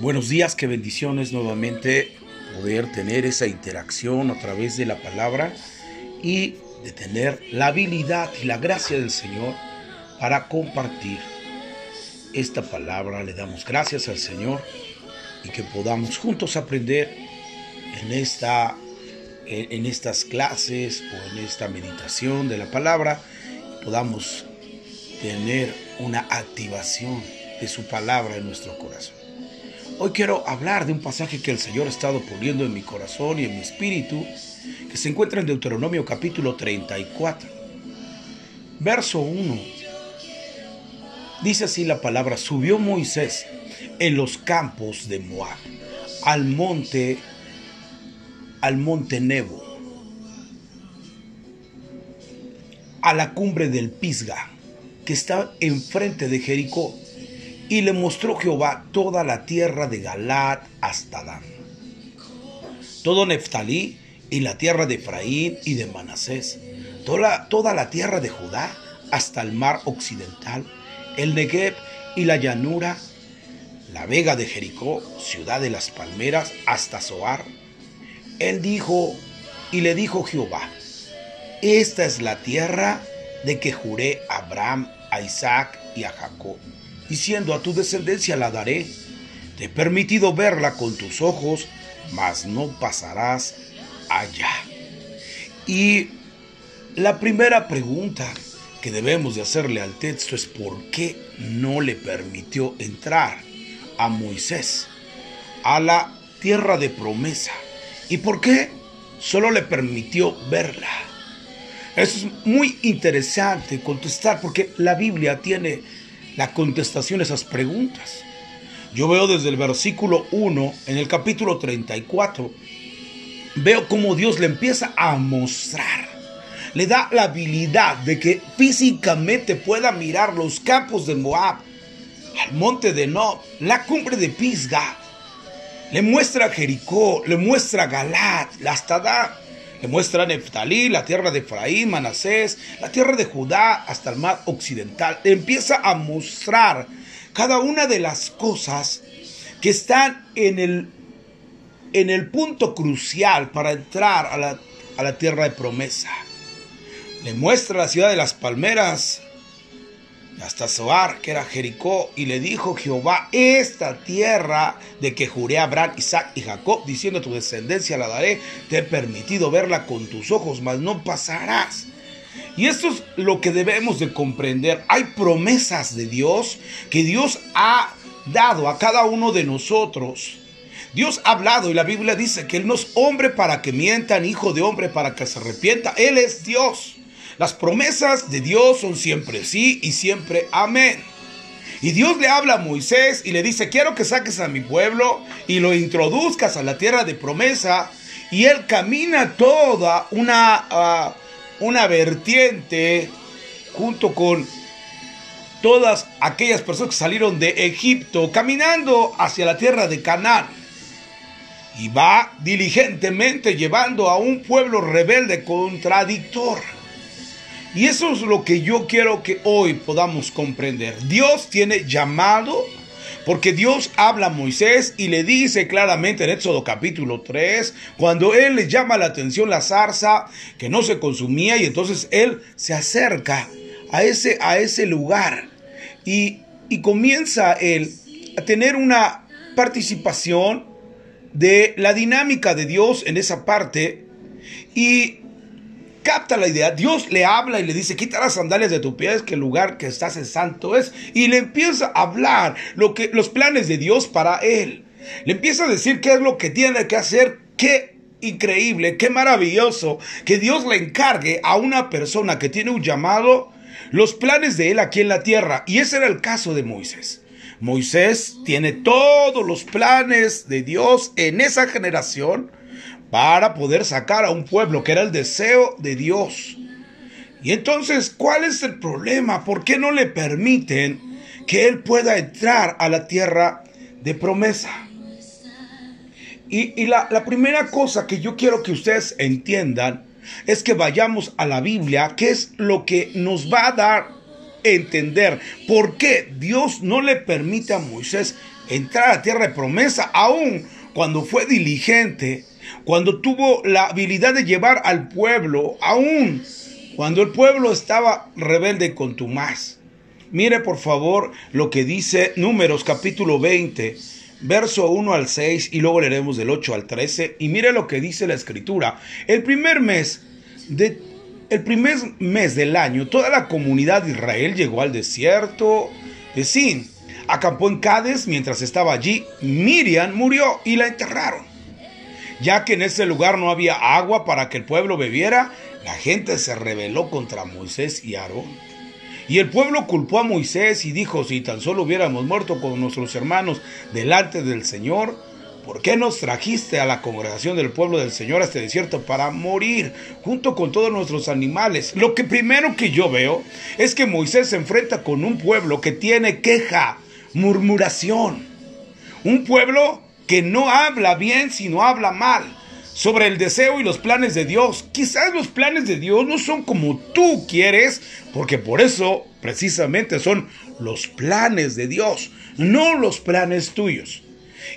Buenos días, qué bendiciones nuevamente poder tener esa interacción a través de la palabra y de tener la habilidad y la gracia del Señor para compartir esta palabra. Le damos gracias al Señor y que podamos juntos aprender en esta en estas clases o en esta meditación de la palabra podamos tener una activación de su palabra en nuestro corazón. Hoy quiero hablar de un pasaje que el Señor ha estado poniendo en mi corazón y en mi espíritu, que se encuentra en Deuteronomio capítulo 34, verso 1. Dice así la palabra, subió Moisés en los campos de Moab, al monte, al monte Nebo, a la cumbre del Pisga, que está enfrente de Jericó, y le mostró Jehová toda la tierra de Galad hasta Dan, todo Neftalí y la tierra de Efraín y de Manasés, toda, toda la tierra de Judá hasta el mar occidental, el Negev y la llanura, la vega de Jericó, ciudad de las palmeras, hasta Zoar. Él dijo, y le dijo Jehová, esta es la tierra de que juré a Abraham, a Isaac y a Jacob, diciendo a tu descendencia la daré. Te he permitido verla con tus ojos, mas no pasarás allá. Y la primera pregunta que debemos de hacerle al texto es por qué no le permitió entrar a Moisés a la tierra de promesa y por qué solo le permitió verla. Es muy interesante contestar porque la Biblia tiene la contestación a esas preguntas. Yo veo desde el versículo 1 en el capítulo 34, veo cómo Dios le empieza a mostrar, le da la habilidad de que físicamente pueda mirar los campos de Moab, al monte de Nob, la cumbre de Pisga, le muestra Jericó, le muestra Galat, la Astadá, le muestra Neftalí, la tierra de Efraín, Manasés, la tierra de Judá hasta el mar occidental. Empieza a mostrar cada una de las cosas que están en el, en el punto crucial para entrar a la, a la tierra de promesa. Le muestra la ciudad de las palmeras, hasta Zoar, que era Jericó, y le dijo Jehová, esta tierra de que juré a Abraham, Isaac y Jacob, diciendo tu descendencia la daré, te he permitido verla con tus ojos, mas no pasarás. Y esto es lo que debemos de comprender. Hay promesas de Dios que Dios ha dado a cada uno de nosotros. Dios ha hablado y la Biblia dice que Él no es hombre para que mientan, hijo de hombre para que se arrepienta. Él es Dios. Las promesas de Dios son siempre sí y siempre amén. Y Dios le habla a Moisés y le dice, quiero que saques a mi pueblo y lo introduzcas a la tierra de promesa. Y él camina toda una, uh, una vertiente junto con todas aquellas personas que salieron de Egipto, caminando hacia la tierra de Canaán. Y va diligentemente llevando a un pueblo rebelde contradictor. Y eso es lo que yo quiero que hoy podamos comprender. Dios tiene llamado porque Dios habla a Moisés y le dice claramente en Éxodo capítulo 3, cuando Él le llama la atención la zarza que no se consumía y entonces Él se acerca a ese, a ese lugar y, y comienza Él a tener una participación de la dinámica de Dios en esa parte y capta la idea, Dios le habla y le dice, quita las sandalias de tu pies, que el lugar que estás en santo es. Y le empieza a hablar lo que, los planes de Dios para él. Le empieza a decir qué es lo que tiene que hacer, qué increíble, qué maravilloso que Dios le encargue a una persona que tiene un llamado los planes de él aquí en la tierra. Y ese era el caso de Moisés. Moisés tiene todos los planes de Dios en esa generación para poder sacar a un pueblo que era el deseo de Dios. Y entonces, ¿cuál es el problema? ¿Por qué no le permiten que él pueda entrar a la tierra de promesa? Y, la, la primera cosa que yo quiero que ustedes entiendan es que vayamos a la Biblia, que es lo que nos va a dar entender por qué Dios no le permite a Moisés entrar a tierra de promesa, aún cuando fue diligente, cuando tuvo la habilidad de llevar al pueblo, aún cuando el pueblo estaba rebelde y contumaz. Mire por favor lo que dice Números capítulo 20, verso 1 al 6 y luego leeremos del 8 al 13 y mire lo que dice la escritura. El primer mes de el primer mes del año toda la comunidad de Israel llegó al desierto de Sin. Acampó en Cádiz mientras estaba allí. Miriam murió y la enterraron. Ya que en ese lugar no había agua para que el pueblo bebiera, la gente se rebeló contra Moisés y Aarón. Y el pueblo culpó a Moisés y dijo, si tan solo hubiéramos muerto con nuestros hermanos delante del Señor, ¿por qué nos trajiste a la congregación del pueblo del Señor a este desierto para morir junto con todos nuestros animales? Lo que primero que yo veo es que Moisés se enfrenta con un pueblo que tiene queja, murmuración. Un pueblo que no habla bien, sino habla mal sobre el deseo y los planes de Dios. Quizás los planes de Dios no son como tú quieres, porque por eso precisamente son los planes de Dios, no los planes tuyos.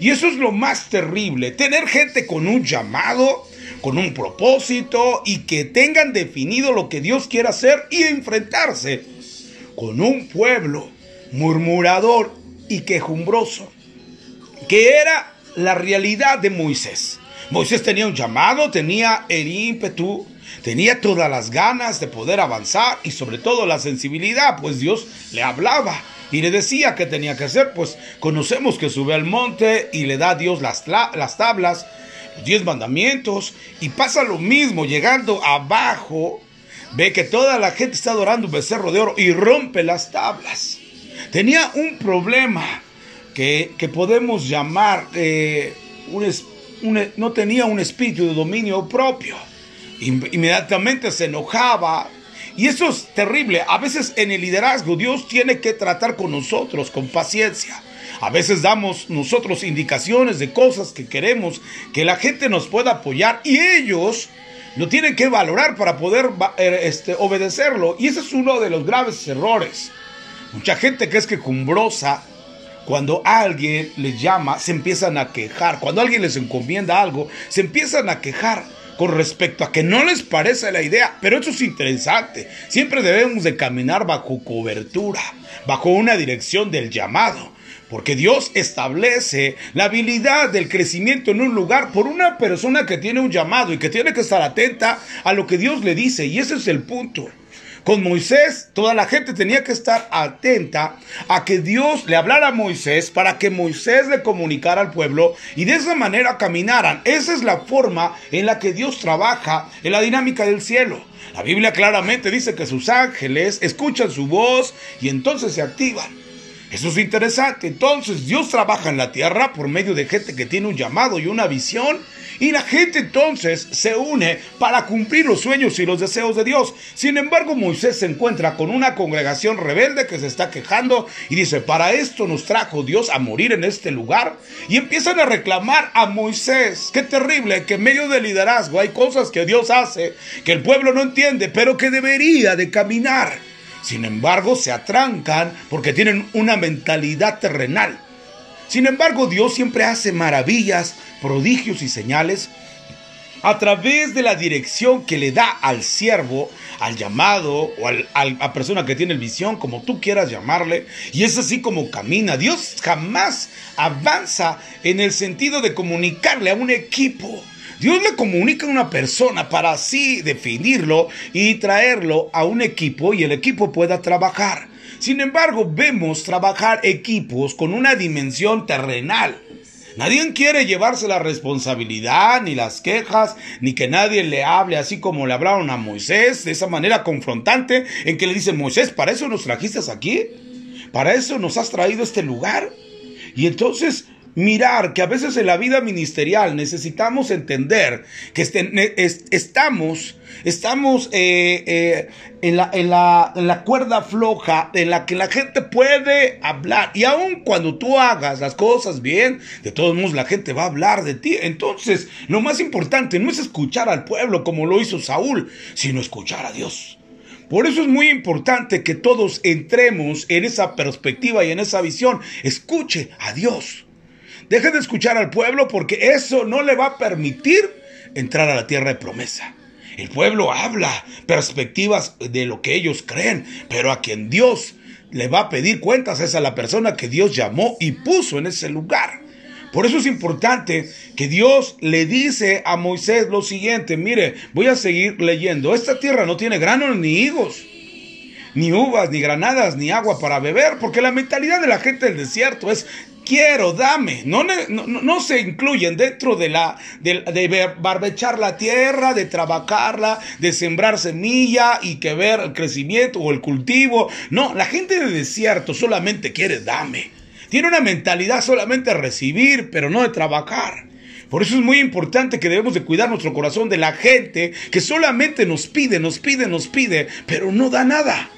Y eso es lo más terrible, tener gente con un llamado, con un propósito y que tengan definido lo que Dios quiere hacer y enfrentarse con un pueblo murmurador y quejumbroso, que era la realidad de Moisés. Moisés tenía un llamado, tenía el ímpetu, tenía todas las ganas de poder avanzar y sobre todo la sensibilidad, pues Dios le hablaba y le decía qué tenía que hacer, pues conocemos que sube al monte y le da a Dios las, las tablas, los diez mandamientos, y pasa lo mismo, llegando abajo, ve que toda la gente está adorando un becerro de oro y rompe las tablas. Tenía un problema que, podemos llamar eh, un no tenía un espíritu de dominio propio. Inmediatamente se enojaba. Y eso es terrible. A veces en el liderazgo Dios tiene que tratar con nosotros con paciencia. A veces damos nosotros indicaciones de cosas que queremos que la gente nos pueda apoyar y ellos lo tienen que valorar para poder eh, este, obedecerlo. Y ese es uno de los graves errores. Mucha gente que es quejumbrosa cuando alguien les llama, se empiezan a quejar. Cuando alguien les encomienda algo, se empiezan a quejar con respecto a que no les parece la idea. Pero eso es interesante. Siempre debemos de caminar bajo cobertura, bajo una dirección del llamado. Porque Dios establece la habilidad del crecimiento en un lugar por una persona que tiene un llamado y que tiene que estar atenta a lo que Dios le dice. Y ese es el punto. Con Moisés, toda la gente tenía que estar atenta a que Dios le hablara a Moisés para que Moisés le comunicara al pueblo y de esa manera caminaran. Esa es la forma en la que Dios trabaja en la dinámica del cielo. La Biblia claramente dice que sus ángeles escuchan su voz y entonces se activan. Eso es interesante. Entonces Dios trabaja en la tierra por medio de gente que tiene un llamado y una visión y la gente entonces se une para cumplir los sueños y los deseos de Dios. Sin embargo, Moisés se encuentra con una congregación rebelde que se está quejando y dice, para esto nos trajo Dios a morir en este lugar. Y empiezan a reclamar a Moisés. Qué terrible que en medio del liderazgo hay cosas que Dios hace que el pueblo no entiende, pero que debería de caminar. Sin embargo, se atrancan porque tienen una mentalidad terrenal. Sin embargo, Dios siempre hace maravillas, prodigios y señales a través de la dirección que le da al siervo, al llamado o al, a la persona que tiene visión, como tú quieras llamarle. Y es así como camina. Dios jamás avanza en el sentido de comunicarle a un equipo. Dios le comunica a una persona para así definirlo y traerlo a un equipo y el equipo pueda trabajar. Sin embargo, vemos trabajar equipos con una dimensión terrenal. Nadie quiere llevarse la responsabilidad, ni las quejas, ni que nadie le hable así como le hablaron a Moisés, de esa manera confrontante, en que le dicen, Moisés, ¿para eso nos trajiste aquí? ¿Para eso nos has traído a este lugar? Y entonces mirar que a veces en la vida ministerial necesitamos entender que este, estamos, estamos eh, eh, en, la, en, la, en, la, cuerda floja en la que la gente puede hablar. Y aun cuando tú hagas las cosas bien, de todos modos la gente va a hablar de ti. Entonces, lo más importante no es escuchar al pueblo como lo hizo Saúl, sino escuchar a Dios. Por eso es muy importante que todos entremos en esa perspectiva y en esa visión. Escuche a Dios. Deje de escuchar al pueblo porque eso no le va a permitir entrar a la tierra de promesa. El pueblo habla perspectivas de lo que ellos creen, pero a quien Dios le va a pedir cuentas es a la persona que Dios llamó y puso en ese lugar. Por eso es importante que Dios le dice a Moisés lo siguiente, mire, voy a seguir leyendo, esta tierra no tiene granos ni higos, ni uvas, ni granadas, ni agua para beber, porque la mentalidad de la gente del desierto es quiero, dame. No, no, se incluyen dentro de la de, barbechar la tierra, de trabajarla, de sembrar semilla y que ver el crecimiento o el cultivo. No, la gente del desierto solamente quiere dame. Tiene una mentalidad solamente de recibir, pero no de trabajar. Por eso es muy importante que debemos de cuidar nuestro corazón de la gente que solamente nos pide, nos pide, nos pide, pero no da nada.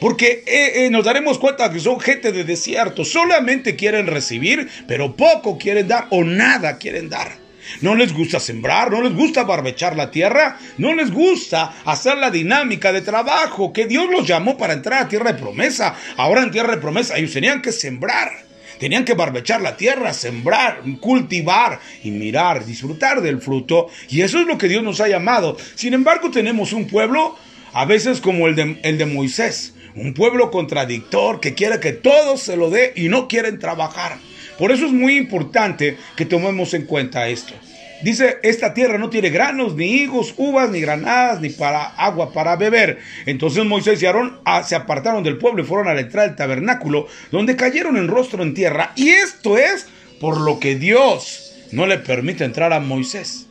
Porque eh, eh, nos daremos cuenta que son gente de desierto. Solamente quieren recibir, pero poco quieren dar o nada quieren dar. No les gusta sembrar, no les gusta barbechar la tierra, no les gusta hacer la dinámica de trabajo que Dios los llamó para entrar a tierra de promesa. Ahora en tierra de promesa ellos tenían que sembrar, tenían que barbechar la tierra, sembrar, cultivar y mirar, disfrutar del fruto. Y eso es lo que Dios nos ha llamado. Sin embargo, tenemos un pueblo a veces como el de, el de Moisés, un pueblo contradictor que quiere que todo se lo dé y no quieren trabajar. Por eso es muy importante que tomemos en cuenta esto. Dice, esta tierra no tiene granos, ni higos, uvas, ni granadas, ni para agua para beber. Entonces Moisés y Aarón ah, se apartaron del pueblo y fueron a la entrada del tabernáculo, donde cayeron en rostro en tierra. Y esto es por lo que Dios no le permite entrar a Moisés.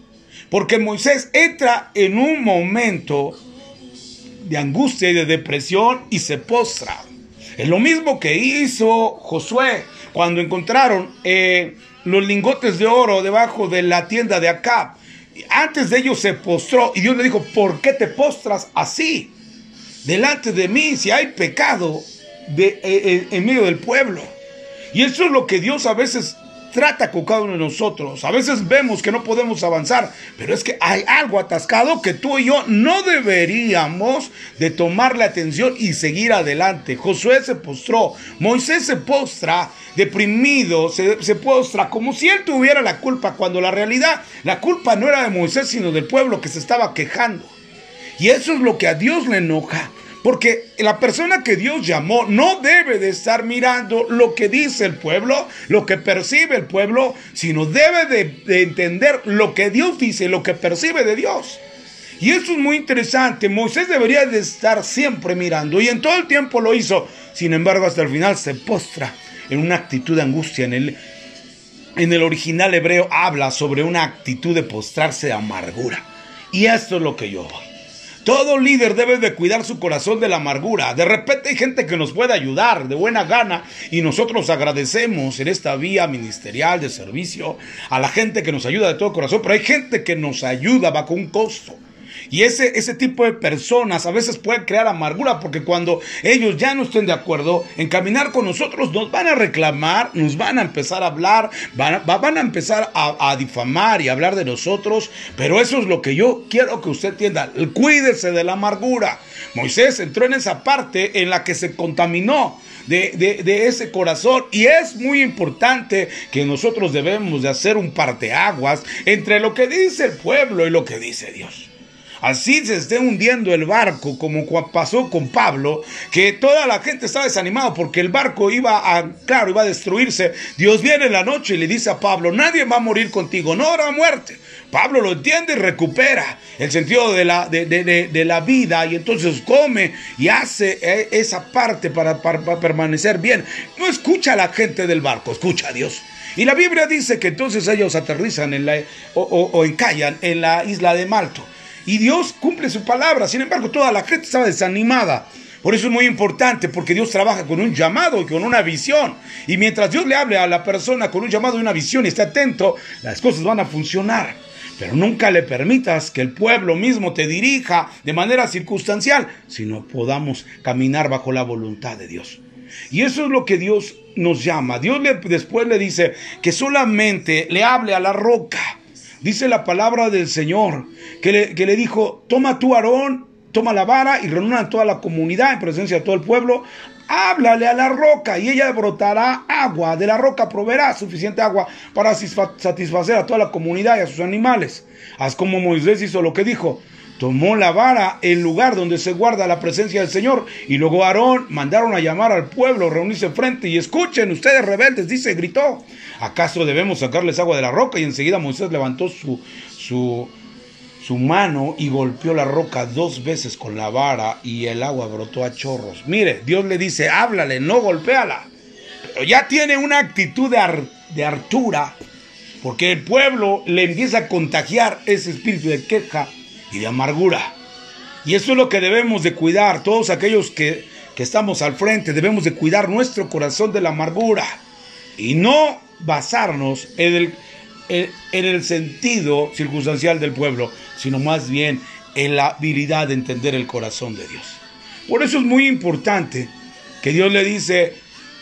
Porque Moisés entra en un momento de angustia y de depresión y se postra. Es lo mismo que hizo Josué cuando encontraron eh, los lingotes de oro debajo de la tienda de Acab. Antes de ellos se postró y Dios le dijo, ¿por qué te postras así? Delante de mí, si hay pecado de, eh, eh, en medio del pueblo. Y eso es lo que Dios a veces trata con cada uno de nosotros. A veces vemos que no podemos avanzar, pero es que hay algo atascado que tú y yo no deberíamos de tomarle atención y seguir adelante. Josué se postró, Moisés se postra deprimido, se, se postra como si él tuviera la culpa, cuando la realidad, la culpa no era de Moisés, sino del pueblo que se estaba quejando. Y eso es lo que a Dios le enoja. Porque la persona que Dios llamó no debe de estar mirando lo que dice el pueblo, lo que percibe el pueblo, sino debe de, entender lo que Dios dice, lo que percibe de Dios. Y eso es muy interesante. Moisés debería de estar siempre mirando y en todo el tiempo lo hizo. Sin embargo, hasta el final se postra en una actitud de angustia. En el, en el original hebreo habla sobre una actitud de postrarse de amargura. Y esto es lo que yo voy. Todo líder debe de cuidar su corazón de la amargura. De repente hay gente que nos puede ayudar de buena gana y nosotros agradecemos en esta vía ministerial de servicio a la gente que nos ayuda de todo corazón, pero hay gente que nos ayuda bajo un costo. Y ese, ese tipo de personas a veces pueden crear amargura porque cuando ellos ya no estén de acuerdo en caminar con nosotros, nos van a reclamar, nos van a empezar a hablar, van a, empezar a, a difamar y hablar de nosotros. Pero eso es lo que yo quiero que usted entienda. Cuídese de la amargura. Moisés entró en esa parte en la que se contaminó. De, de, de, ese corazón y es muy importante que nosotros debemos de hacer un parteaguas entre lo que dice el pueblo y lo que dice Dios así se esté hundiendo el barco, como pasó con Pablo, que toda la gente estaba desanimada porque el barco iba a, claro, iba a destruirse. Dios viene en la noche y le dice a Pablo, nadie va a morir contigo, no habrá muerte. Pablo lo entiende y recupera el sentido de la, de, la vida y entonces come y hace eh, esa parte para, permanecer bien. No escucha a la gente del barco, escucha a Dios. Y la Biblia dice que entonces ellos aterrizan en la, o, o encallan en la isla de Malto y Dios cumple su palabra. Sin embargo, toda la gente estaba desanimada. Por eso es muy importante, porque Dios trabaja con un llamado y con una visión. Y mientras Dios le hable a la persona con un llamado y una visión y esté atento, las cosas van a funcionar. Pero nunca le permitas que el pueblo mismo te dirija de manera circunstancial, sino podamos caminar bajo la voluntad de Dios. Y eso es lo que Dios nos llama. Dios le, después le dice que solamente le hable a la roca. Dice la palabra del Señor que le, dijo, toma tú Aarón toma la vara y reúne a toda la comunidad en presencia de todo el pueblo. Háblale a la roca y ella brotará agua. De la roca proveerá suficiente agua para satisfacer a toda la comunidad y a sus animales. Haz como Moisés hizo lo que dijo tomó la vara, el lugar donde se guarda la presencia del Señor, y luego Aarón mandaron a llamar al pueblo, reunirse frente y escuchen, ustedes rebeldes, dice, gritó, ¿acaso debemos sacarles agua de la roca? Y enseguida Moisés levantó su, su, mano y golpeó la roca dos veces con la vara y el agua brotó a chorros. Mire, Dios le dice, háblale, no golpéala. Pero ya tiene una actitud de, de hartura, porque el pueblo le empieza a contagiar ese espíritu de queja y de amargura. Y eso es lo que debemos de cuidar, todos aquellos que, que estamos al frente, debemos de cuidar nuestro corazón de la amargura y no basarnos en el, en el sentido circunstancial del pueblo, sino más bien en la habilidad de entender el corazón de Dios. Por eso es muy importante que Dios le dice,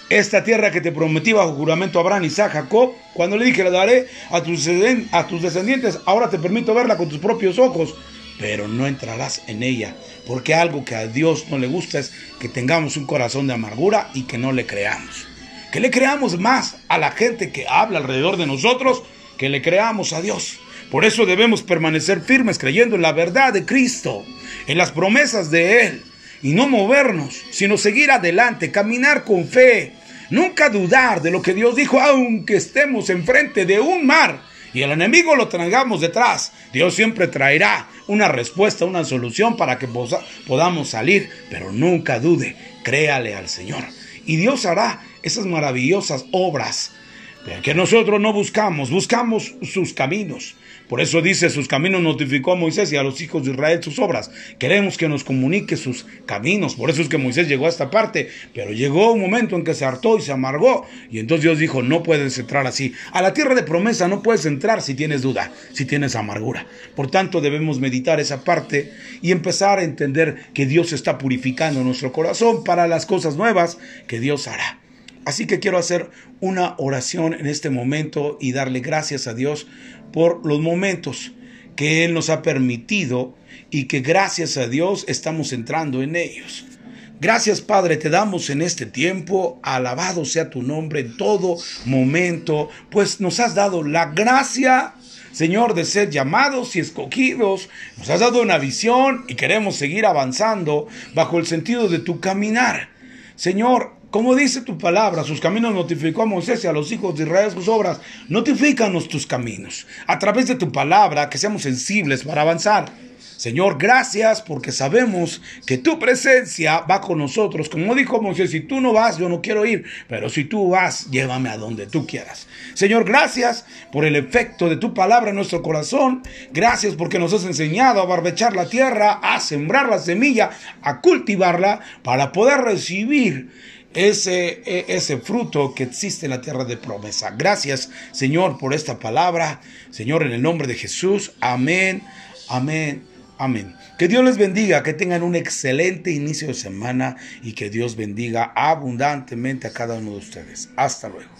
esta tierra que te prometí bajo juramento a Abraham, Isaac, Jacob, cuando le dije la daré a tus, a tus descendientes, ahora te permito verla con tus propios ojos pero no entrarás en ella, porque algo que a Dios no le gusta es que tengamos un corazón de amargura y que no le creamos. Que le creamos más a la gente que habla alrededor de nosotros que le creamos a Dios. Por eso debemos permanecer firmes creyendo en la verdad de Cristo, en las promesas de Él, y no movernos, sino seguir adelante, caminar con fe, nunca dudar de lo que Dios dijo, aunque estemos enfrente de un mar y el enemigo lo traigamos detrás, Dios siempre traerá una respuesta, una solución para que podamos salir, pero nunca dude, créale al Señor. Y Dios hará esas maravillosas obras que nosotros no buscamos, buscamos sus caminos. Por eso dice, sus caminos notificó a Moisés y a los hijos de Israel sus obras. Queremos que nos comunique sus caminos. Por eso es que Moisés llegó a esta parte. Pero llegó un momento en que se hartó y se amargó. Y entonces Dios dijo, no puedes entrar así. A la tierra de promesa no puedes entrar si tienes duda, si tienes amargura. Por tanto, debemos meditar esa parte y empezar a entender que Dios está purificando nuestro corazón para las cosas nuevas que Dios hará. Así que quiero hacer una oración en este momento y darle gracias a Dios por los momentos que Él nos ha permitido y que gracias a Dios estamos entrando en ellos. Gracias Padre, te damos en este tiempo, alabado sea tu nombre en todo momento, pues nos has dado la gracia, Señor, de ser llamados y escogidos, nos has dado una visión y queremos seguir avanzando bajo el sentido de tu caminar. Señor, como dice tu palabra, sus caminos notificó a Moisés y a los hijos de Israel sus obras. Notifícanos tus caminos. A través de tu palabra, que seamos sensibles para avanzar. Señor, gracias porque sabemos que tu presencia va con nosotros. Como dijo Moisés, si tú no vas, yo no quiero ir, pero si tú vas, llévame a donde tú quieras. Señor, gracias por el efecto de tu palabra en nuestro corazón. Gracias porque nos has enseñado a barbechar la tierra, a sembrar la semilla, a cultivarla para poder recibir ese, e, ese fruto que existe en la tierra de promesa. Gracias, Señor, por esta palabra. Señor, en el nombre de Jesús. Amén, amén, amén. Que Dios les bendiga, que tengan un excelente inicio de semana y que Dios bendiga abundantemente a cada uno de ustedes. Hasta luego.